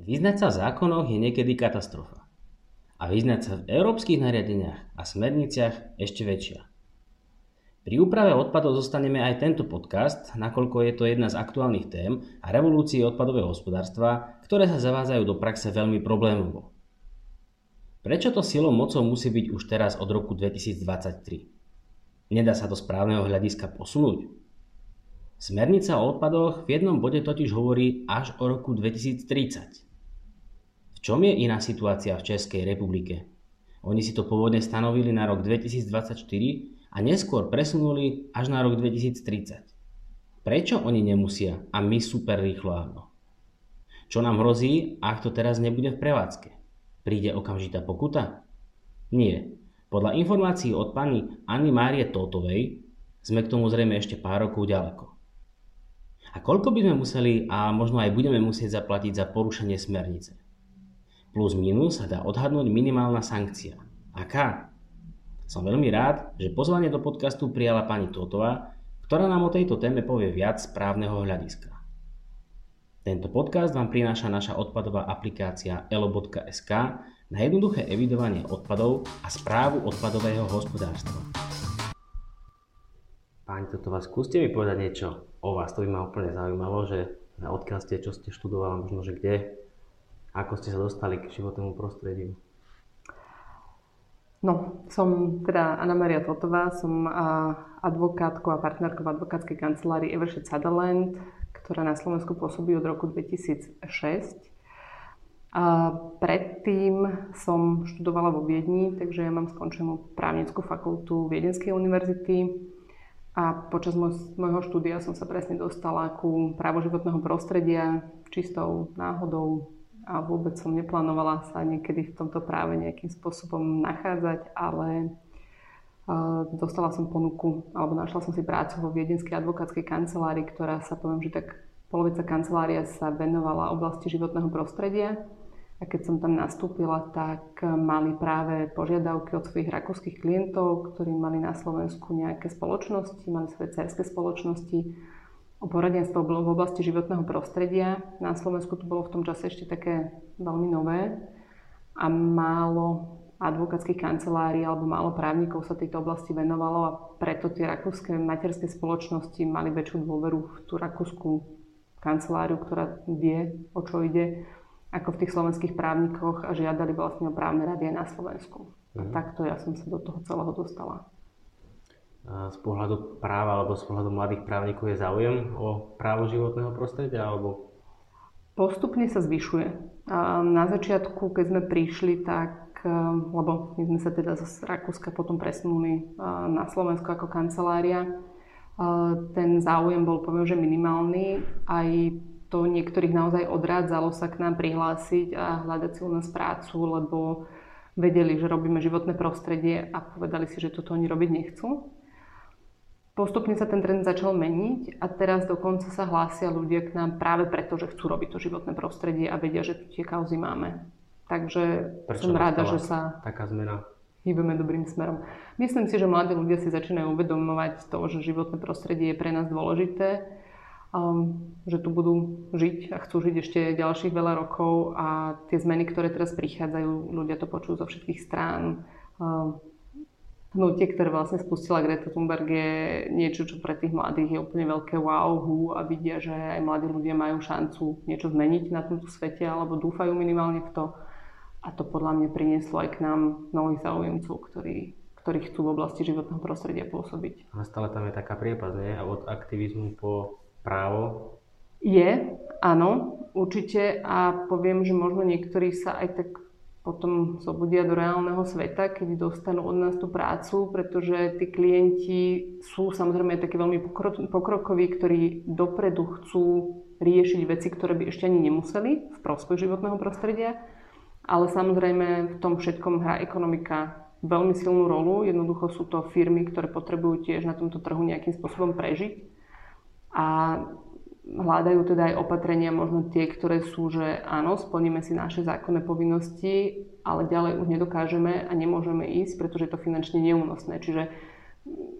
Vyznať sa v zákonoch je niekedy katastrofa. A vyznať sa v európskych nariadeniach a smerniciach ešte väčšia. Pri úprave odpadov zostaneme aj tento podcast, nakoľko je to jedna z aktuálnych tém a revolúcie odpadového hospodárstva, ktoré sa zavádzajú do praxe veľmi problémovo. Prečo to silou mocou musí byť už teraz od roku 2023? Nedá sa to správneho hľadiska posunúť? Smernica o odpadoch v jednom bode totiž hovorí až o roku 2030. Čom je iná situácia v Českej republike? Oni si to pôvodne stanovili na rok 2024 a neskôr presunuli až na rok 2030. Prečo oni nemusia a my super rýchlo áno? Čo nám hrozí, ak to teraz nebude v prevádzke? Príde okamžitá pokuta? Nie. Podľa informácií od pani Anny Márie Totovej sme k tomu zrejme ešte pár rokov ďaleko. A koľko by sme museli a možno aj budeme musieť zaplatiť za porušenie smernice? Plus minus sa dá odhadnúť minimálna sankcia. Aká? Som veľmi rád, že pozvanie do podcastu prijala pani Totová, ktorá nám o tejto téme povie viac z právneho hľadiska. Tento podcast vám prináša naša odpadová aplikácia elo.sk na jednoduché evidovanie odpadov a správu odpadového hospodárstva. Pani Totová, skúste mi povedať niečo o vás, to by ma úplne zaujímalo, že odkiaľ ste, čo ste študovali, možno, že kde, ako ste sa dostali k životnému prostrediu? No, som teda Anna Maria Totová, som advokátkou a partnerkou v advokátskej kancelárii Evershed Sutherland, ktorá na Slovensku pôsobí od roku 2006. A predtým som študovala vo Viedni, takže ja mám skončenú právnickú fakultu Viedenskej univerzity a počas môjho štúdia som sa presne dostala ku právo prostredia čistou náhodou a vôbec som neplánovala sa niekedy v tomto práve nejakým spôsobom nachádzať, ale dostala som ponuku, alebo našla som si prácu vo Viedenskej advokátskej kancelárii, ktorá sa poviem, že tak polovica kancelária sa venovala oblasti životného prostredia. A keď som tam nastúpila, tak mali práve požiadavky od svojich rakúskych klientov, ktorí mali na Slovensku nejaké spoločnosti, mali svoje cerské spoločnosti, poradenstvo v oblasti životného prostredia. Na Slovensku to bolo v tom čase ešte také veľmi nové a málo advokátskych kancelárií alebo málo právnikov sa tejto oblasti venovalo a preto tie rakúske materské spoločnosti mali väčšiu dôveru v tú rakúsku kanceláriu, ktorá vie, o čo ide, ako v tých slovenských právnikoch a žiadali vlastne o právne rady aj na Slovensku. Mhm. A takto ja som sa do toho celého dostala z pohľadu práva alebo z pohľadu mladých právnikov je záujem o právo životného prostredia? Alebo... Postupne sa zvyšuje. Na začiatku, keď sme prišli, tak, e, lebo my sme sa teda z Rakúska potom presunuli na Slovensko ako kancelária, ten záujem bol poviem, že minimálny. Aj to niektorých naozaj odrádzalo sa k nám prihlásiť a hľadať si u nás prácu, lebo vedeli, že robíme životné prostredie a povedali si, že toto oni robiť nechcú. Postupne sa ten trend začal meniť a teraz dokonca sa hlásia ľudia k nám práve preto, že chcú robiť to životné prostredie a vedia, že tu tie kauzy máme. Takže Prečo som rada, že sa taká zmena? hýbeme dobrým smerom. Myslím si, že mladí ľudia si začínajú uvedomovať to, že životné prostredie je pre nás dôležité, um, že tu budú žiť a chcú žiť ešte ďalších veľa rokov a tie zmeny, ktoré teraz prichádzajú, ľudia to počujú zo všetkých strán. Um, hnutie, ktoré vlastne spustila Greta Thunberg je niečo, čo pre tých mladých je úplne veľké wow, hu a vidia, že aj mladí ľudia majú šancu niečo zmeniť na tomto svete alebo dúfajú minimálne v to. A to podľa mňa prinieslo aj k nám nových záujemcov, ktorí, ktorí chcú v oblasti životného prostredia pôsobiť. A stále tam je taká priepas, nie? A od aktivizmu po právo? Je, áno, určite. A poviem, že možno niektorí sa aj tak potom zobudia do reálneho sveta, keď dostanú od nás tú prácu, pretože tí klienti sú samozrejme takí veľmi pokrokoví, ktorí dopredu chcú riešiť veci, ktoré by ešte ani nemuseli v prospech životného prostredia. Ale samozrejme v tom všetkom hrá ekonomika veľmi silnú rolu. Jednoducho sú to firmy, ktoré potrebujú tiež na tomto trhu nejakým spôsobom prežiť. A hľadajú teda aj opatrenia, možno tie, ktoré sú, že áno, splníme si naše zákonné povinnosti, ale ďalej už nedokážeme a nemôžeme ísť, pretože je to finančne neúnosné. Čiže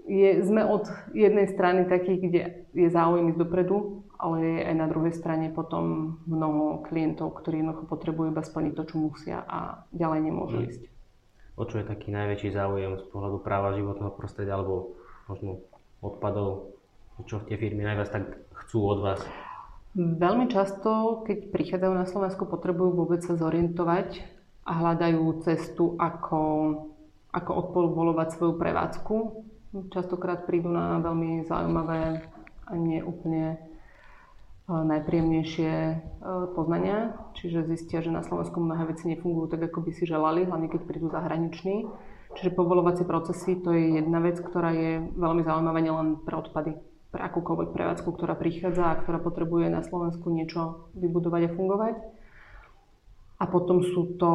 je, sme od jednej strany takých, kde je záujem ísť dopredu ale je aj na druhej strane potom mnoho klientov, ktorí jednoducho potrebujú iba splniť to, čo musia a ďalej nemôžu mm. ísť. O čo je taký najväčší záujem z pohľadu práva životného prostredia alebo možno odpadov? Čo tie firmy najviac tak chcú od vás? Veľmi často, keď prichádzajú na Slovensku, potrebujú vôbec sa zorientovať a hľadajú cestu, ako, ako odpovolovať svoju prevádzku. Častokrát prídu na veľmi zaujímavé a nie úplne e, najpríjemnejšie e, poznania, čiže zistia, že na Slovensku mnohé veci nefungujú tak, ako by si želali, hlavne keď prídu zahraniční. Čiže povolovacie procesy to je jedna vec, ktorá je veľmi zaujímavá nielen pre odpady, pre akúkoľvek prevádzku, ktorá prichádza a ktorá potrebuje na Slovensku niečo vybudovať a fungovať. A potom sú to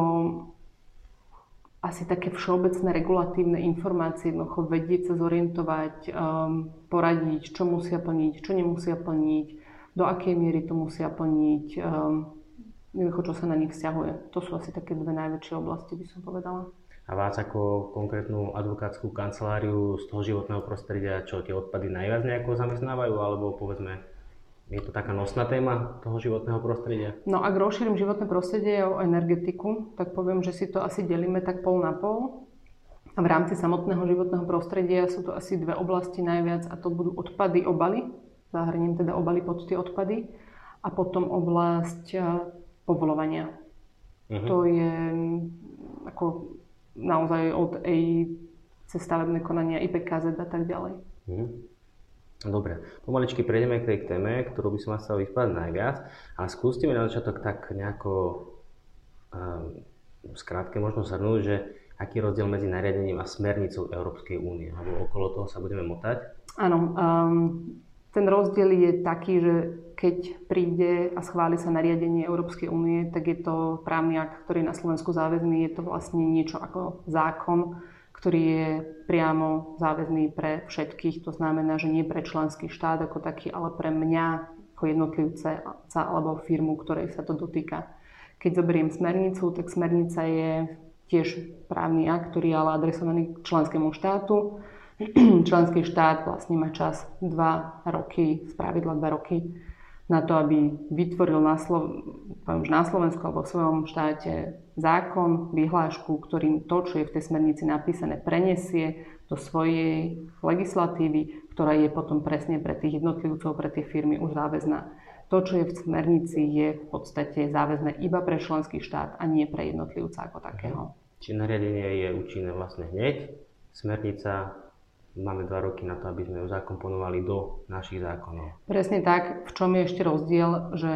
asi také všeobecné regulatívne informácie, jednoducho vedieť sa zorientovať, um, poradiť, čo musia plniť, čo nemusia plniť, do akej miery to musia plniť, um, jednoducho čo sa na nich vzťahuje. To sú asi také dve najväčšie oblasti, by som povedala. A vás ako konkrétnu advokátsku kanceláriu z toho životného prostredia, čo tie odpady najviac nejako zamestnávajú, alebo povedzme je to taká nosná téma toho životného prostredia? No ak rozšírim životné prostredie o energetiku, tak poviem, že si to asi delíme tak pol na pol. A v rámci samotného životného prostredia sú to asi dve oblasti najviac a to budú odpady, obaly. Zahrním teda obaly pod tie odpady. A potom oblasť povolovania. Uh-huh. To je ako naozaj od EI cez stavebné konania, IPKZ a tak ďalej. Uh-huh. Dobre, pomaličky prejdeme k tej téme, ktorú by som vás chcel vypadať najviac. A skúste mi na začiatok tak nejako um, skrátke možno zhrnúť, že aký je rozdiel medzi nariadením a smernicou Európskej únie, alebo okolo toho sa budeme motať? Áno, um, ten rozdiel je taký, že keď príde a schváli sa nariadenie Európskej únie, tak je to právny akt, ktorý je na Slovensku záväzný. Je to vlastne niečo ako zákon, ktorý je priamo záväzný pre všetkých. To znamená, že nie pre členský štát ako taký, ale pre mňa ako jednotlivce alebo firmu, ktorej sa to dotýka. Keď zoberiem smernicu, tak smernica je tiež právny akt, ktorý je ale adresovaný k členskému štátu. Členský štát vlastne má čas 2 roky, z pravidla 2 roky, na to, aby vytvoril na, Slo- poviem, na Slovensku alebo v svojom štáte zákon, vyhlášku, ktorým to, čo je v tej smernici napísané, prenesie do svojej legislatívy, ktorá je potom presne pre tých jednotlivcov, pre tie firmy už záväzná. To, čo je v smernici, je v podstate záväzné iba pre členský štát a nie pre jednotlivca ako takého. Či nariadenie je účinné vlastne hneď, smernica máme dva roky na to, aby sme ju zakomponovali do našich zákonov. Presne tak. V čom je ešte rozdiel, že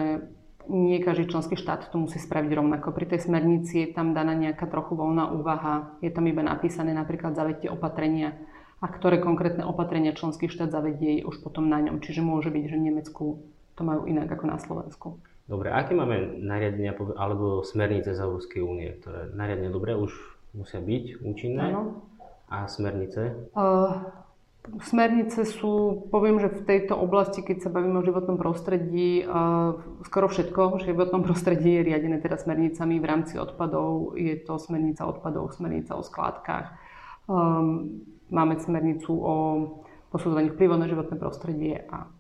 nie každý členský štát to musí spraviť rovnako. Pri tej smernici je tam daná nejaká trochu voľná úvaha, je tam iba napísané napríklad zavedte opatrenia a ktoré konkrétne opatrenia členský štát zavedie už potom na ňom. Čiže môže byť, že v Nemecku to majú inak ako na Slovensku. Dobre, aké máme nariadenia alebo smernice z Európskej únie, ktoré nariadenia dobre už musia byť účinné? Áno. A smernice? Uh, smernice sú, poviem, že v tejto oblasti, keď sa bavíme o životnom prostredí, uh, skoro všetko v životnom prostredí je riadené teda smernicami v rámci odpadov. Je to smernica odpadov, smernica o skládkach. Um, máme smernicu o posudzovaní vplyvu na životné prostredie a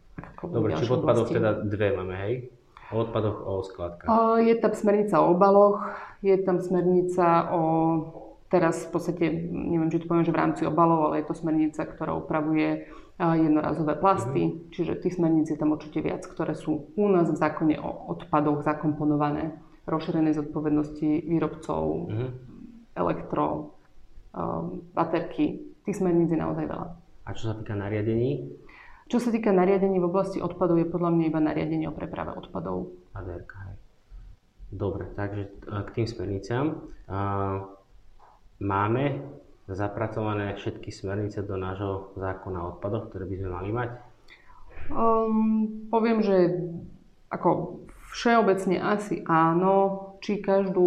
Dobre, či v odpadoch oblasti. teda dve máme, hej? O odpadoch, o skládkach. Uh, je tam smernica o obaloch, je tam smernica o Teraz v podstate, neviem, či to poviem, že v rámci obalov, ale je to smernica, ktorá upravuje jednorazové plasty, mm-hmm. čiže tých smerníc je tam určite viac, ktoré sú u nás v zákone o odpadoch zakomponované, rozšírenej zodpovednosti výrobcov, mm-hmm. elektro, um, baterky. Tých smerníc je naozaj veľa. A čo sa týka nariadení? Čo sa týka nariadení v oblasti odpadov, je podľa mňa iba nariadenie o preprave odpadov. ADRK. Dobre, takže k tým smerniciam. Máme zapracované všetky smernice do nášho zákona o odpadoch, ktoré by sme mali mať? Um, poviem, že ako všeobecne asi áno. Či, každú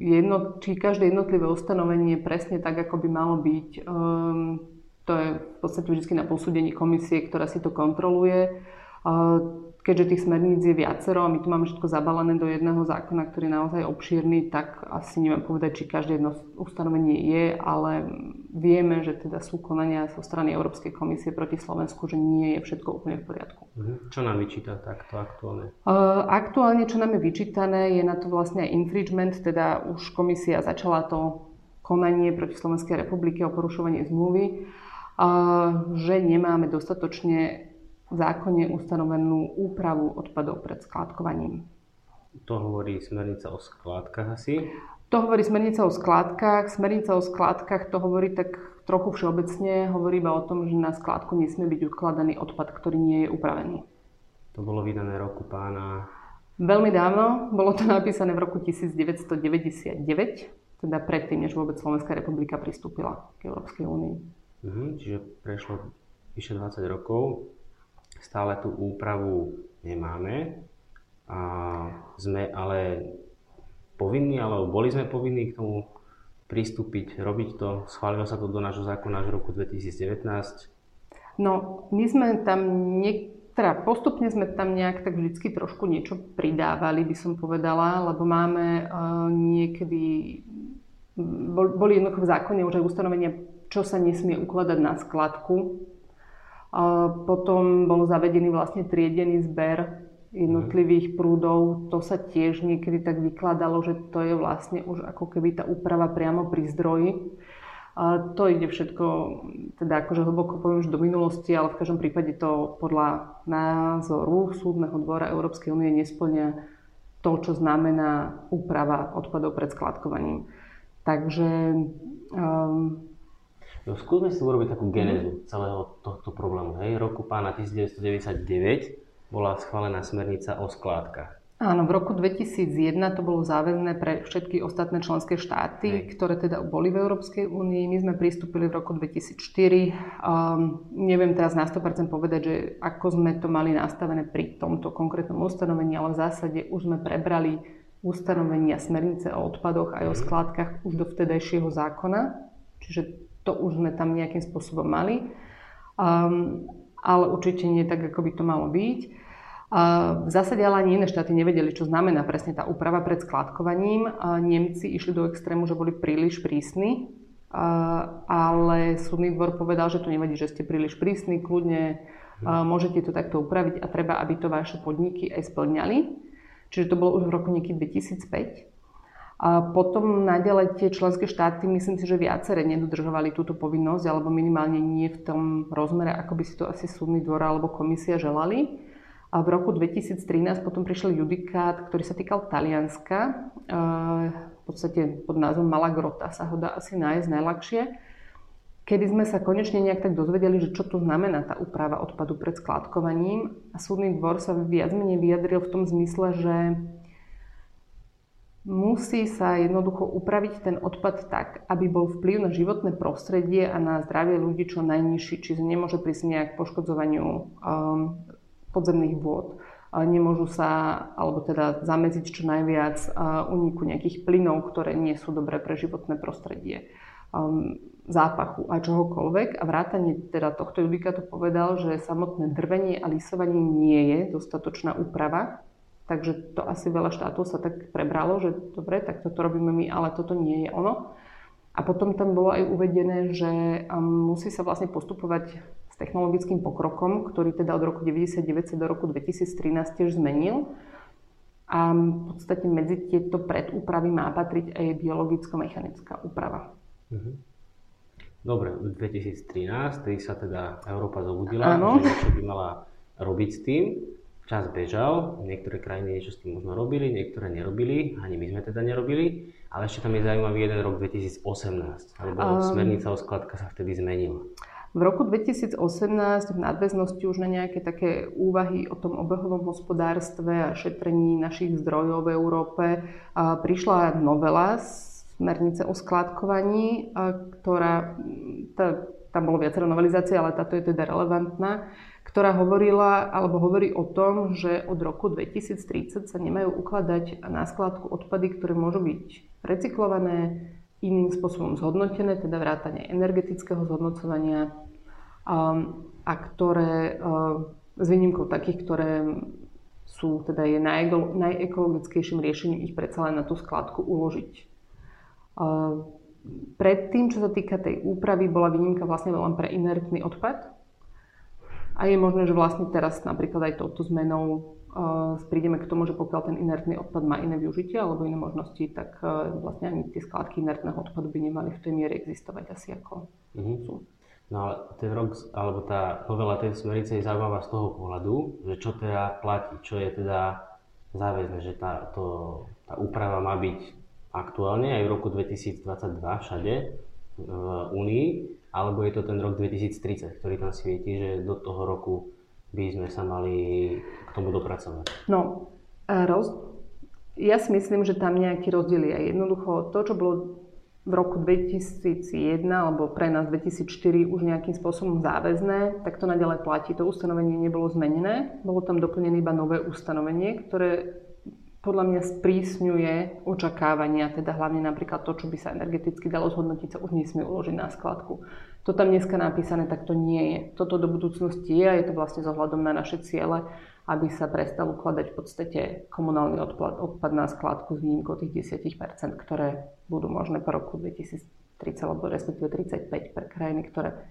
jedno, či každé jednotlivé ustanovenie presne tak, ako by malo byť, um, to je v podstate vždy na posúdení komisie, ktorá si to kontroluje. Keďže tých smerníc je viacero a my tu máme všetko zabalené do jedného zákona, ktorý je naozaj obšírny, tak asi neviem povedať, či každé jedno ustanovenie je, ale vieme, že teda sú konania zo strany Európskej komisie proti Slovensku, že nie je všetko úplne v poriadku. Mhm. Čo nám vyčíta takto aktuálne? aktuálne, čo nám je vyčítané, je na to vlastne aj infringement, teda už komisia začala to konanie proti Slovenskej republike o porušovaní zmluvy, že nemáme dostatočne v zákone ustanovenú úpravu odpadov pred skládkovaním. To hovorí smernica o skládkach asi? To hovorí smernica o skládkach. Smernica o skládkach to hovorí tak trochu všeobecne. Hovorí iba o tom, že na skládku nesmie byť odkladaný odpad, ktorý nie je upravený. To bolo vydané roku pána... Veľmi dávno. Bolo to napísané v roku 1999, teda predtým, než vôbec Slovenská republika pristúpila k Európskej únii. Mhm, čiže prešlo vyše 20 rokov stále tú úpravu nemáme. A sme ale povinní, alebo boli sme povinní k tomu pristúpiť, robiť to. Schválilo sa to do nášho zákona až v roku 2019. No, my sme tam nie, teda postupne sme tam nejak tak vždycky trošku niečo pridávali, by som povedala, lebo máme uh, niekedy, boli jednoducho v zákone už aj ustanovenia, čo sa nesmie ukladať na skladku, potom bol zavedený vlastne triedený zber jednotlivých prúdov. To sa tiež niekedy tak vykladalo, že to je vlastne už ako keby tá úprava priamo pri zdroji. A to ide všetko, teda akože hlboko poviem už do minulosti, ale v každom prípade to podľa názoru Súdneho dvora Európskej únie nesplňa to, čo znamená úprava odpadov pred skladkovaním. Takže um, No skúsme si urobiť takú genézu celého tohto problému. Hej, roku pána 1999 bola schválená smernica o skládkach. Áno, v roku 2001 to bolo záväzné pre všetky ostatné členské štáty, Hej. ktoré teda boli v Európskej únii. My sme pristúpili v roku 2004. Um, neviem teraz na 100% povedať, že ako sme to mali nastavené pri tomto konkrétnom ustanovení, ale v zásade už sme prebrali ustanovenia smernice o odpadoch aj o mhm. skládkach už do vtedajšieho zákona. Čiže to už sme tam nejakým spôsobom mali. Um, ale určite nie tak, ako by to malo byť. Uh, v zásade ale ani iné štáty nevedeli, čo znamená presne tá úprava pred skladkovaním. Uh, Nemci išli do extrému, že boli príliš prísni, uh, ale súdny dvor povedal, že to nevadí, že ste príliš prísni, kľudne môžete to takto upraviť a treba, aby to vaše podniky aj splňali. Čiže to bolo už v roku niekedy 2005. A potom naďalej tie členské štáty, myslím si, že viaceré nedodržovali túto povinnosť, alebo minimálne nie v tom rozmere, ako by si to asi súdny dvor alebo komisia želali. A v roku 2013 potom prišiel judikát, ktorý sa týkal Talianska. V podstate pod názvom Malagrota sa ho dá asi nájsť najľahšie. Kedy sme sa konečne nejak tak dozvedeli, že čo to znamená tá úprava odpadu pred skládkovaním. A súdny dvor sa viac menej vyjadril v tom zmysle, že Musí sa jednoducho upraviť ten odpad tak, aby bol vplyv na životné prostredie a na zdravie ľudí čo najnižší. Čiže nemôže prísť nejak poškodzovaniu um, podzemných vôd. Nemôžu sa, alebo teda zamedziť čo najviac uh, uniku nejakých plynov, ktoré nie sú dobré pre životné prostredie. Um, zápachu a čohokoľvek. A vrátanie teda tohto judikátu povedal, že samotné drvenie a lisovanie nie je dostatočná úprava Takže to asi veľa štátov sa tak prebralo, že dobre, tak toto robíme my, ale toto nie je ono. A potom tam bolo aj uvedené, že um, musí sa vlastne postupovať s technologickým pokrokom, ktorý teda od roku 99 do roku 2013 tiež zmenil. A v podstate medzi tieto predúpravy má patriť aj biologicko-mechanická úprava. Mhm. Dobre, v 2013, tedy sa teda Európa zobudila, Áno. že niečo by mala robiť s tým čas bežal, niektoré krajiny niečo s tým možno robili, niektoré nerobili, ani my sme teda nerobili, ale ešte tam je zaujímavý jeden rok 2018, lebo um, smernica o skladka sa vtedy zmenila. V roku 2018 v nadväznosti už na nejaké také úvahy o tom obehovom hospodárstve a šetrení našich zdrojov v Európe prišla novela smernice o skladkovaní, ktorá, tá, tam bolo viacero novelizácií, ale táto je teda relevantná, ktorá hovorila alebo hovorí o tom, že od roku 2030 sa nemajú ukladať na skladku odpady, ktoré môžu byť recyklované, iným spôsobom zhodnotené, teda vrátanie energetického zhodnocovania um, a ktoré um, s výnimkou takých, ktoré sú teda je najekologickejším riešením ich predsa len na tú skladku uložiť. Predtým, čo sa týka tej úpravy, bola výnimka vlastne len pre inertný odpad. A je možné, že vlastne teraz napríklad aj touto zmenou uh, prídeme k tomu, že pokiaľ ten inertný odpad má iné využitie alebo iné možnosti, tak uh, vlastne ani tie skladky inertného odpadu by nemali v tej miere existovať asi ako mm-hmm. sú. No ale ten rok, alebo tá novela tej smernice je zaujímavá z toho pohľadu, že čo teda platí, čo je teda záväzné, že tá, to, tá úprava má byť aktuálne aj v roku 2022 všade v Únii, alebo je to ten rok 2030, ktorý tam svieti, že do toho roku by sme sa mali k tomu dopracovať? No, roz... ja si myslím, že tam nejaký rozdiel je. Jednoducho to, čo bolo v roku 2001 alebo pre nás 2004 už nejakým spôsobom záväzné, tak to naďalej platí. To ustanovenie nebolo zmenené, bolo tam doplnené iba nové ustanovenie, ktoré podľa mňa sprísňuje očakávania, teda hlavne napríklad to, čo by sa energeticky dalo zhodnotiť, sa už nesmie uložiť na skladku. To tam dneska napísané, tak to nie je. Toto do budúcnosti je a je to vlastne zohľadom na naše ciele, aby sa prestal ukladať v podstate komunálny odpad, odpad na skladku s výnimkou tých 10%, ktoré budú možné po roku 2030 alebo respektíve 35 pre krajiny, ktoré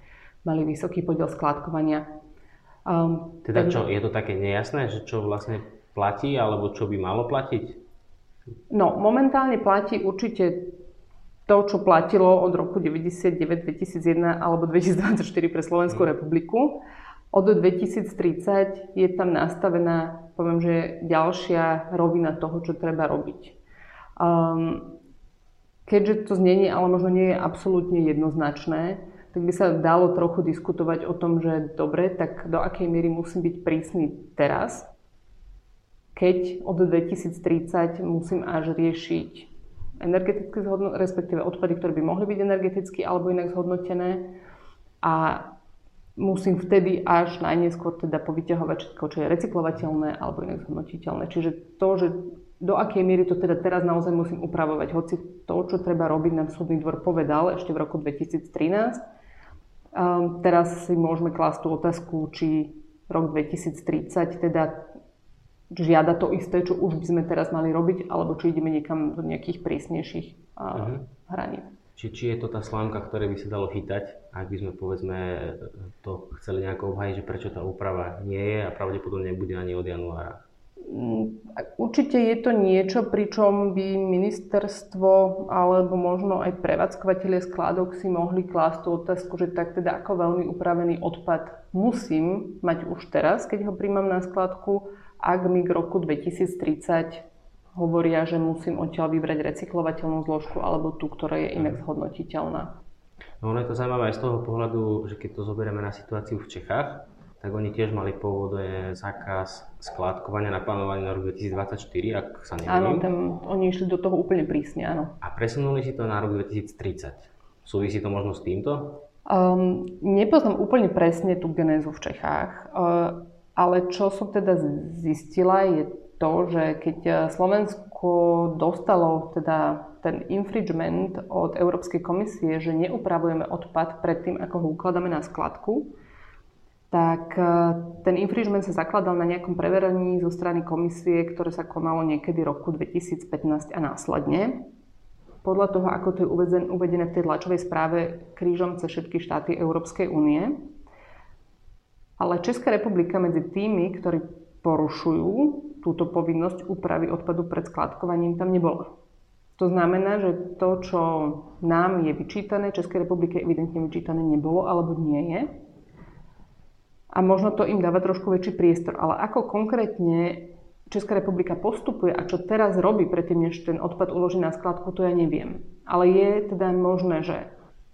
mali vysoký podiel skladkovania. Um, teda čo, je to také nejasné, že čo vlastne platí alebo čo by malo platiť? No, momentálne platí určite to, čo platilo od roku 99, 2001 alebo 2024 pre Slovenskú mm. republiku. Od 2030 je tam nastavená, poviem, že ďalšia rovina toho, čo treba robiť. Um, keďže to znenie ale možno nie je absolútne jednoznačné, tak by sa dalo trochu diskutovať o tom, že dobre, tak do akej miery musím byť prísny teraz, keď od 2030 musím až riešiť energeticky zhodno, respektíve odpady, ktoré by mohli byť energeticky alebo inak zhodnotené a musím vtedy až najneskôr teda povyťahovať všetko, čo je recyklovateľné alebo inak zhodnotiteľné. Čiže to, že do akej miery to teda teraz naozaj musím upravovať, hoci to, čo treba robiť, nám súdny dvor povedal ešte v roku 2013. Um, teraz si môžeme klásť tú otázku, či rok 2030 teda žiada to isté, čo už by sme teraz mali robiť, alebo či ideme niekam do nejakých prísnejších uh-huh. hraníc. Či, či je to tá slámka, ktoré by sa dalo chytať, ak by sme povedzme to chceli nejako obhajiť, že prečo tá úprava nie je a pravdepodobne nebude ani od januára. Mm, určite je to niečo, pričom by ministerstvo alebo možno aj prevádzkovateľe skládok si mohli klásť tú otázku, že tak teda ako veľmi upravený odpad musím mať už teraz, keď ho príjmam na skladku ak mi k roku 2030 hovoria, že musím odtiaľ vybrať recyklovateľnú zložku alebo tú, ktorá je inak zhodnotiteľná. No ono je to zaujímavé aj z toho pohľadu, že keď to zoberieme na situáciu v Čechách, tak oni tiež mali pôvodne zákaz skládkovania naplánovaný na rok 2024, ak sa nemýlim. Áno, tam, oni išli do toho úplne prísne, áno. A presunuli si to na rok 2030. Súvisí to možno s týmto? Um, nepoznám úplne presne tú genézu v Čechách. Uh, ale čo som teda zistila je to, že keď eh, Slovensko dostalo teda ten infringement od Európskej komisie, že neupravujeme odpad predtým, ako ho ukladáme na skladku, tak eh, ten infringement sa zakladal na nejakom preverení zo strany komisie, ktoré sa konalo niekedy roku 2015 a následne. Podľa toho, ako to je uvedené v tej tlačovej správe krížom cez všetky štáty Európskej únie, ale Česká republika medzi tými, ktorí porušujú túto povinnosť úpravy odpadu pred skladkovaním, tam nebola. To znamená, že to, čo nám je vyčítané, Českej republike evidentne vyčítané nebolo alebo nie je. A možno to im dáva trošku väčší priestor. Ale ako konkrétne Česká republika postupuje a čo teraz robí predtým, než ten odpad uloží na skladku, to ja neviem. Ale je teda možné, že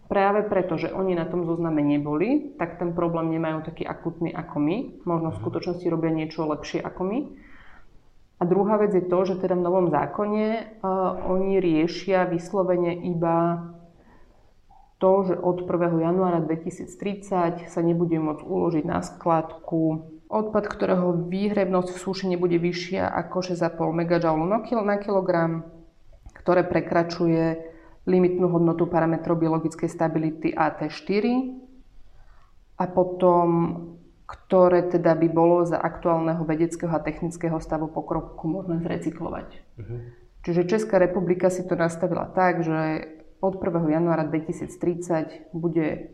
Práve preto, že oni na tom zozname neboli, tak ten problém nemajú taký akutný ako my. Možno v mhm. skutočnosti robia niečo lepšie ako my. A druhá vec je to, že teda v novom zákone uh, oni riešia vyslovene iba to, že od 1. januára 2030 sa nebude môcť uložiť na skladku odpad, ktorého výhrebnosť v súši nebude vyššia ako 6,5 MJ na kilogram, ktoré prekračuje limitnú hodnotu parametrov biologickej stability AT4 a potom ktoré teda by bolo za aktuálneho vedeckého a technického stavu pokroku možné zrecyklovať. Uh-huh. Čiže Česká republika si to nastavila tak, že od 1. januára 2030 bude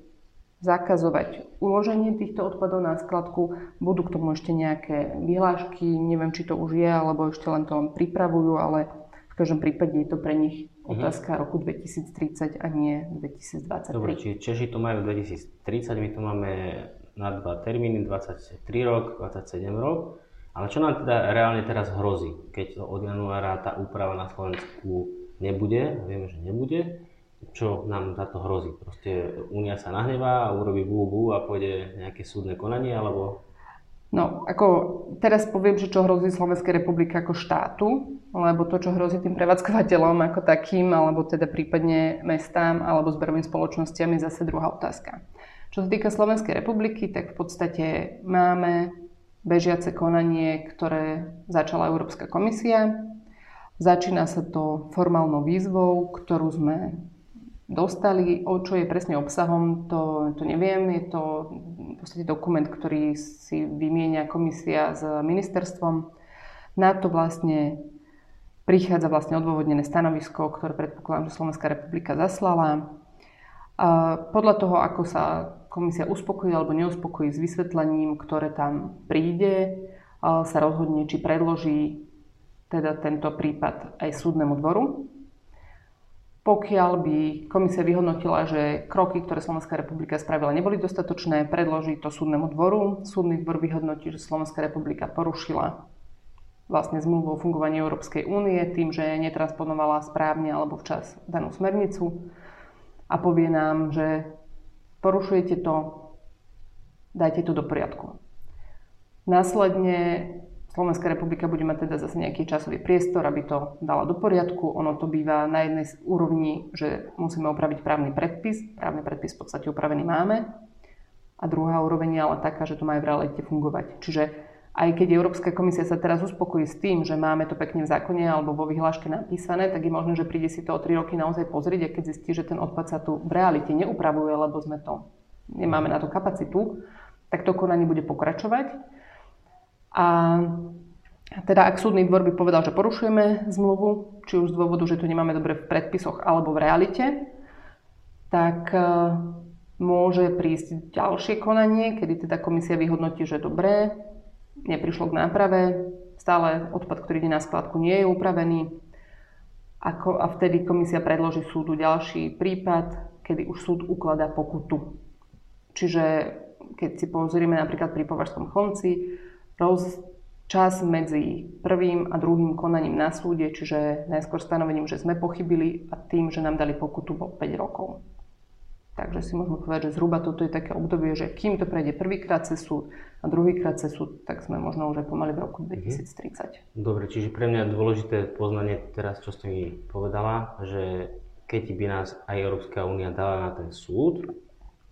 zakazovať uloženie týchto odpadov na skladku. Budú k tomu ešte nejaké vyhlášky, neviem, či to už je, alebo ešte len to len pripravujú, ale v každom prípade je to pre nich. Otázka uh-huh. roku 2030 a nie 2023. Dobre, čiže Češi to majú 2030, my to máme na dva termíny, 23 rok, 27 rok. Ale čo nám teda reálne teraz hrozí, keď od januára tá úprava na Slovensku nebude, vieme, že nebude, čo nám za to hrozí? Proste Únia sa nahnevá urobí bú, bú a pôjde nejaké súdne konanie, alebo... No, ako teraz poviem, že čo hrozí Slovenskej republike ako štátu, lebo to, čo hrozí tým prevádzkovateľom ako takým, alebo teda prípadne mestám alebo zberovým spoločnostiam je zase druhá otázka. Čo sa týka Slovenskej republiky, tak v podstate máme bežiace konanie, ktoré začala Európska komisia. Začína sa to formálnou výzvou, ktorú sme dostali. O čo je presne obsahom, to, to neviem. Je to v podstate dokument, ktorý si vymienia komisia s ministerstvom. Na to vlastne prichádza vlastne odôvodnené stanovisko, ktoré predpokladám, že Slovenská republika zaslala. A podľa toho, ako sa komisia uspokojí alebo neuspokojí s vysvetlením, ktoré tam príde, sa rozhodne, či predloží teda tento prípad aj súdnemu dvoru. Pokiaľ by komisia vyhodnotila, že kroky, ktoré Slovenská republika spravila, neboli dostatočné, predloží to súdnemu dvoru. Súdny dvor vyhodnotí, že Slovenská republika porušila vlastne zmluvu o fungovaní Európskej únie tým, že netransponovala správne alebo včas danú smernicu a povie nám, že porušujete to, dajte to do poriadku. Následne Slovenská republika bude mať teda zase nejaký časový priestor, aby to dala do poriadku. Ono to býva na jednej úrovni, že musíme opraviť právny predpis. Právny predpis v podstate upravený máme. A druhá úroveň je ale taká, že to má aj v realite fungovať. Čiže aj keď Európska komisia sa teraz uspokojí s tým, že máme to pekne v zákone alebo vo vyhláške napísané, tak je možné, že príde si to o 3 roky naozaj pozrieť a keď zistí, že ten odpad sa tu v realite neupravuje, lebo sme to, nemáme na to kapacitu, tak to konanie bude pokračovať. A teda ak súdny dvor by povedal, že porušujeme zmluvu, či už z dôvodu, že to nemáme dobre v predpisoch alebo v realite, tak e, môže prísť ďalšie konanie, kedy teda komisia vyhodnotí, že dobré, neprišlo k náprave, stále odpad, ktorý ide na skladku, nie je upravený. A vtedy komisia predloží súdu ďalší prípad, kedy už súd ukladá pokutu. Čiže keď si pozrieme napríklad pri Považskom chlonci, roz, čas medzi prvým a druhým konaním na súde, čiže najskôr stanovením, že sme pochybili a tým, že nám dali pokutu bol 5 rokov. Takže si môžeme povedať, že zhruba toto je také obdobie, že kým to prejde prvýkrát cez súd a druhýkrát cez súd, tak sme možno už aj pomaly v roku 2030. Mhm. Dobre, čiže pre mňa je dôležité poznanie teraz, čo ste mi povedala, že keď by nás aj Európska únia dala na ten súd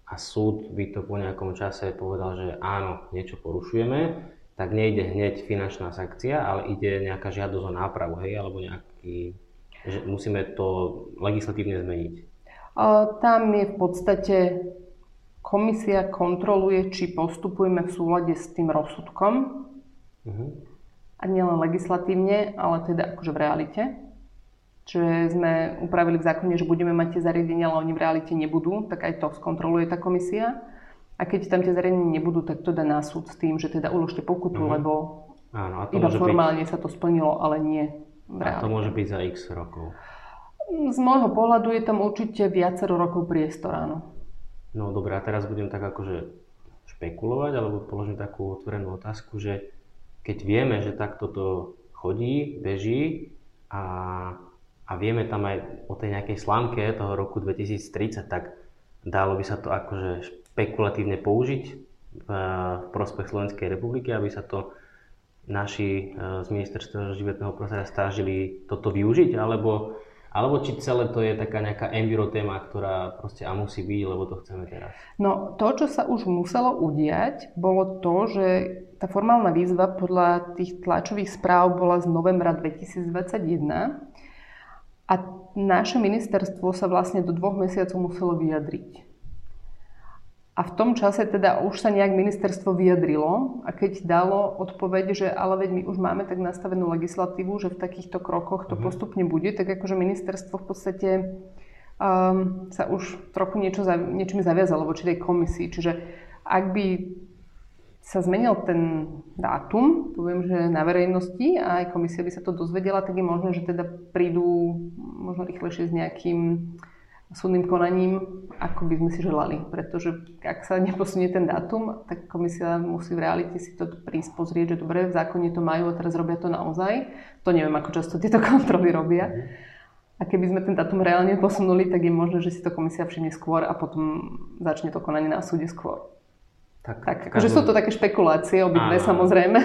a súd by to po nejakom čase povedal, že áno, niečo porušujeme, tak nejde hneď finančná sankcia, ale ide nejaká žiadosť o nápravu, hej, alebo nejaký, že musíme to legislatívne zmeniť. Tam je v podstate komisia kontroluje, či postupujeme v súlade s tým rozsudkom. Uh-huh. A nielen legislatívne, ale teda akože v realite. Čiže sme upravili v zákone, že budeme mať tie zariadenia, ale oni v realite nebudú, tak aj to skontroluje tá komisia. A keď tam tie zariadenia nebudú, tak to dá na súd s tým, že teda uložte pokutu, uh-huh. lebo Áno, a to iba formálne byť... sa to splnilo, ale nie v. A to môže byť za x rokov. Z môjho pohľadu je tam určite viacero rokov priestor, áno. No dobré, a teraz budem tak akože špekulovať, alebo položím takú otvorenú otázku, že keď vieme, že takto to chodí, beží a, a vieme tam aj o tej nejakej slámke toho roku 2030, tak dalo by sa to akože špekulatívne použiť v, v prospech Slovenskej republiky, aby sa to naši e, z ministerstva životného prostredia snažili toto využiť, alebo alebo či celé to je taká nejaká enviro téma, ktorá proste a musí byť, lebo to chceme teraz? No to, čo sa už muselo udiať, bolo to, že tá formálna výzva podľa tých tlačových správ bola z novembra 2021 a naše ministerstvo sa vlastne do dvoch mesiacov muselo vyjadriť. A v tom čase teda už sa nejak ministerstvo vyjadrilo a keď dalo odpoveď, že ale veď my už máme tak nastavenú legislatívu, že v takýchto krokoch to mm-hmm. postupne bude, tak akože ministerstvo v podstate um, sa už trochu niečo, niečím zaviazalo voči tej komisii. Čiže ak by sa zmenil ten dátum, poviem, že na verejnosti a aj komisia by sa to dozvedela, tak je možné, že teda prídu možno rýchlejšie s nejakým súdnym konaním, ako by sme si želali. Pretože ak sa neposunie ten dátum, tak komisia musí v realite si to prísť pozrieť, že dobre, v zákone to majú a teraz robia to naozaj. To neviem, ako často tieto kontroly robia. A keby sme ten dátum reálne posunuli, tak je možné, že si to komisia všimne skôr a potom začne to konanie na súde skôr. Tak, tak akože sú to také špekulácie, obidve samozrejme.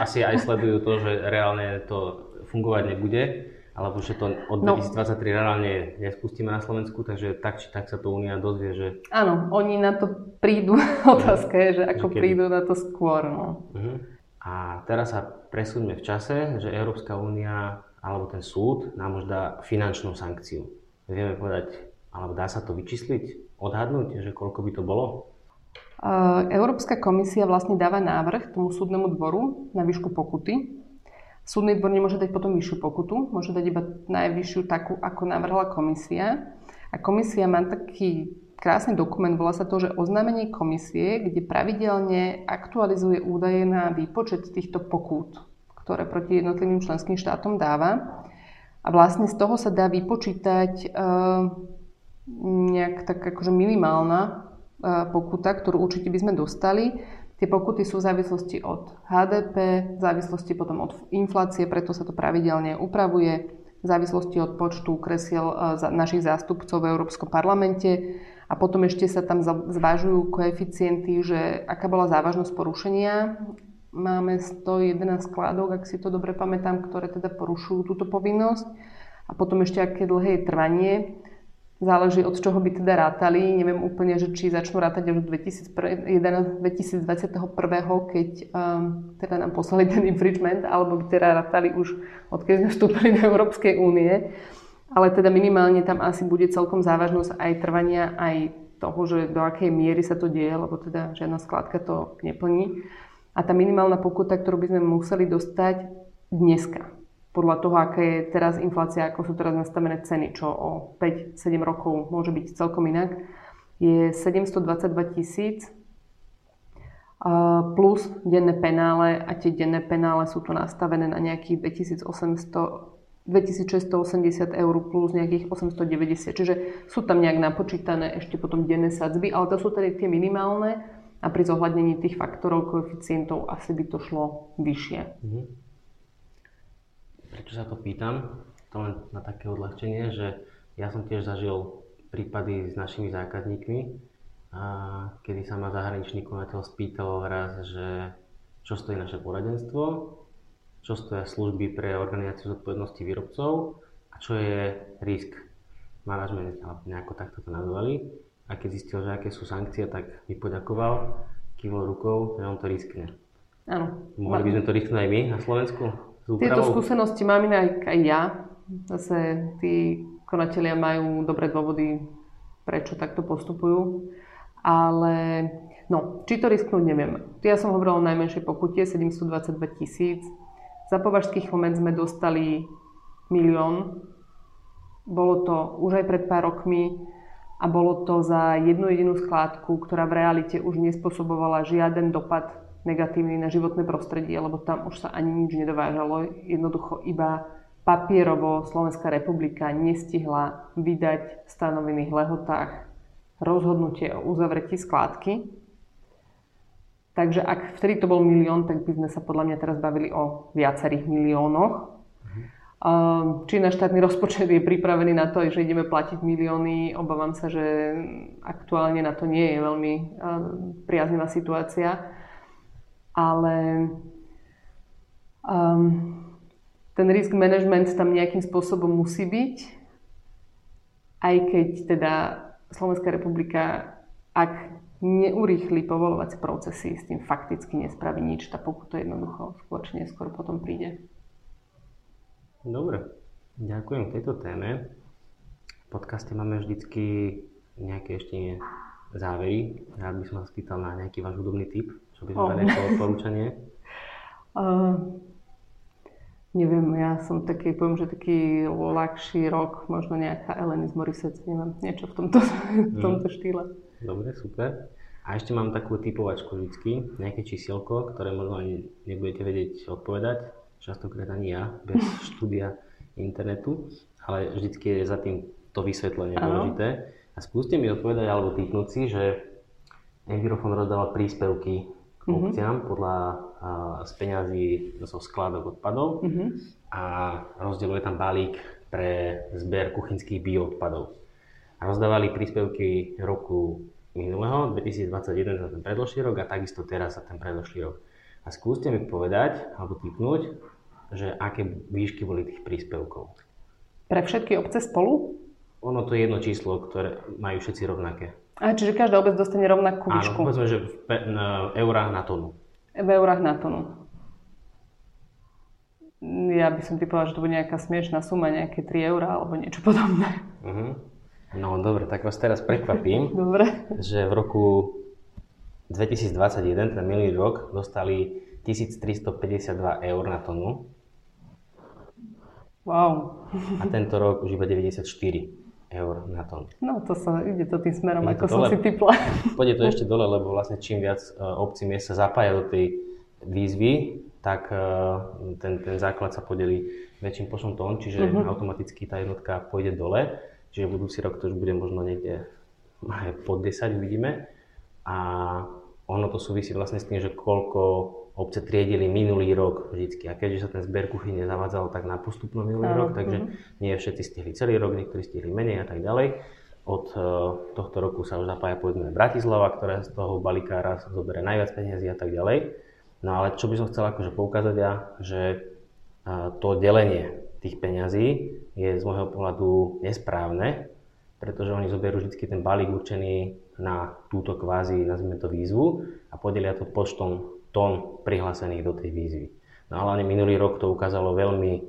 Asi aj sledujú to, že reálne to fungovať nebude alebo že to od 2023 no. reálne nespustíme na Slovensku, takže tak či tak sa to Únia dozvie, že... Áno, oni na to prídu, otázka je, že ako že prídu na to skôr. No. Uh-huh. A teraz sa presúďme v čase, že Európska únia alebo ten súd nám už dá finančnú sankciu. Vieme povedať, alebo dá sa to vyčísliť, odhadnúť, že koľko by to bolo? Európska komisia vlastne dáva návrh tomu súdnemu dvoru na výšku pokuty Súdny dvor nemôže dať potom vyššiu pokutu, môže dať iba najvyššiu takú, ako navrhla komisia. A komisia má taký krásny dokument, volá sa to, že oznámenie komisie, kde pravidelne aktualizuje údaje na výpočet týchto pokút, ktoré proti jednotlivým členským štátom dáva. A vlastne z toho sa dá vypočítať uh, nejak tak akože minimálna uh, pokuta, ktorú určite by sme dostali. Tie pokuty sú v závislosti od HDP, v závislosti potom od inflácie, preto sa to pravidelne upravuje, v závislosti od počtu kresiel e, našich zástupcov v Európskom parlamente a potom ešte sa tam zvážujú koeficienty, že aká bola závažnosť porušenia. Máme 111 skládok, ak si to dobre pamätám, ktoré teda porušujú túto povinnosť. A potom ešte aké dlhé je trvanie. Záleží od čoho by teda rátali. Neviem úplne, že či začnú rátať 2021, 2021, keď um, teda nám poslali ten infringement, alebo by teda rátali už odkedy sme vstúpili do Európskej únie. Ale teda minimálne tam asi bude celkom závažnosť aj trvania, aj toho, že do akej miery sa to deje, lebo teda žiadna skladka to neplní. A tá minimálna pokuta, ktorú by sme museli dostať dneska, podľa toho, aká je teraz inflácia, ako sú teraz nastavené ceny, čo o 5-7 rokov môže byť celkom inak, je 722 tisíc plus denné penále a tie denné penále sú tu nastavené na nejakých 2800 2680 eur plus nejakých 890. Čiže sú tam nejak napočítané ešte potom denné sadzby, ale to sú tedy tie minimálne a pri zohľadnení tých faktorov, koeficientov asi by to šlo vyššie. Mm-hmm. Prečo sa to pýtam? To len na také odľahčenie, že ja som tiež zažil prípady s našimi zákazníkmi, a kedy sa ma zahraničný konateľ spýtal raz, že čo stojí naše poradenstvo, čo stojí služby pre organizáciu zodpovednosti výrobcov a čo je risk manažment, alebo nejako takto to nazvali. A keď zistil, že aké sú sankcie, tak mi poďakoval, kývol rukou, že on to riskne. Áno. Mohli by sme to risknúť aj my na Slovensku? Tieto skúsenosti mám inak aj ja. Zase tí konatelia majú dobré dôvody, prečo takto postupujú. Ale no, či to risknúť, neviem. Ja som hovorila o najmenšej pokute, 722 tisíc. Za považských moment sme dostali milión. Bolo to už aj pred pár rokmi a bolo to za jednu jedinú skládku, ktorá v realite už nespôsobovala žiaden dopad negatívny na životné prostredie, lebo tam už sa ani nič nedovážalo. Jednoducho iba papierovo Slovenská republika nestihla vydať v stanovených lehotách rozhodnutie o uzavretí skládky. Takže ak vtedy to bol milión, tak by sme sa podľa mňa teraz bavili o viacerých miliónoch. Mhm. Či náš štátny rozpočet je pripravený na to, že ideme platiť milióny, obávam sa, že aktuálne na to nie je veľmi priaznivá situácia ale um, ten risk management tam nejakým spôsobom musí byť, aj keď teda Slovenská republika, ak neurýchli povolovacie procesy, s tým fakticky nespraví nič. Tá pokuta jednoducho skôr či neskôr potom príde. Dobre, ďakujem k tejto téme. V podcaste máme vždycky nejaké ešte závery, rád by som vás pýtal na nejaký váš hudobný čo by sme dali ako odporúčanie. Uh, neviem, ja som taký, poviem, že taký ľahší rok, možno nejaká Elenis Morissette, neviem, niečo v tomto, v tomto štýle. Dobre, super. A ešte mám takú typovačku vždycky, nejaké čísielko, ktoré možno ani nebudete vedieť odpovedať, častokrát ani ja, bez štúdia internetu, ale vždycky je za tým to vysvetlenie dôležité. A skúste mi odpovedať alebo typnúť si, že Envirofon rozdáva príspevky k mm-hmm. podľa z peňazí zo skladok odpadov mm-hmm. a rozdeľuje tam balík pre zber kuchynských bioodpadov. Rozdávali príspevky roku minulého, 2021 za ten predložší rok a takisto teraz za ten predložší rok. A skúste mi povedať, alebo typnúť, že aké výšky boli tých príspevkov. Pre všetky obce spolu? Ono to je jedno číslo, ktoré majú všetci rovnaké. A čiže každá obec dostane rovnakú výšku? Áno, povedzme, že v, pe- v eurách na tonu. V eurách na tonu. Ja by som typovala, že to bude nejaká smiešná suma, nejaké 3 eurá alebo niečo podobné. Uh-huh. No dobre, tak vás teraz prekvapím, dobre. že v roku 2021, ten minulý rok, dostali 1352 eur na tonu. Wow. A tento rok už iba 94 eur na tonu. No to sa ide to tým smerom, ide ako som dole, si typla. Pôjde to ešte dole, lebo vlastne čím viac e, obcí miest sa zapája do tej výzvy, tak e, ten, ten základ sa podelí väčším počtom tón, čiže uh-huh. automaticky tá jednotka pôjde dole. Čiže budúci rok to už bude možno niekde aj pod 10, uvidíme. A ono to súvisí vlastne s tým, že koľko obce triedili minulý rok vždycky. A keďže sa ten zber kuchyne zavádzal tak na postupno minulý Áno, rok, takže uh-huh. nie všetci stihli celý rok, niektorí stihli menej a tak ďalej. Od uh, tohto roku sa už zapája povedzme Bratislava, ktorá z toho balíka zoberie najviac peniazy a tak ďalej. No ale čo by som chcel akože poukázať ja, že uh, to delenie tých peňazí je z môjho pohľadu nesprávne, pretože oni zoberú vždy ten balík určený na túto kvázi, nazvime to výzvu a podelia to počtom tón prihlásených do tej výzvy. No ale minulý rok to ukázalo veľmi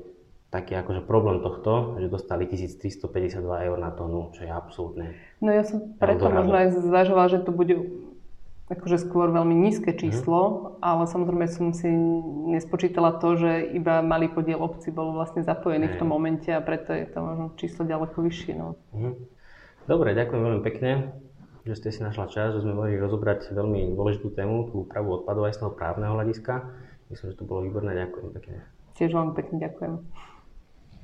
taký akože problém tohto, že dostali 1352 eur na tónu, čo je absolútne No ja som preto možno aj zvažovala, že to bude akože skôr veľmi nízke mhm. číslo, mm. ale samozrejme som si nespočítala to, že iba malý podiel obcí bol vlastne zapojený mm. v tom momente a preto je to možno číslo ďaleko vyššie. No. Mm. Dobre, ďakujem veľmi pekne, že ste si našla čas, že sme mohli rozobrať veľmi dôležitú tému, tú úpravu odpadov aj z toho právneho hľadiska. Myslím, že to bolo výborné. Ďakujem pekne. Tiež veľmi pekne ďakujem.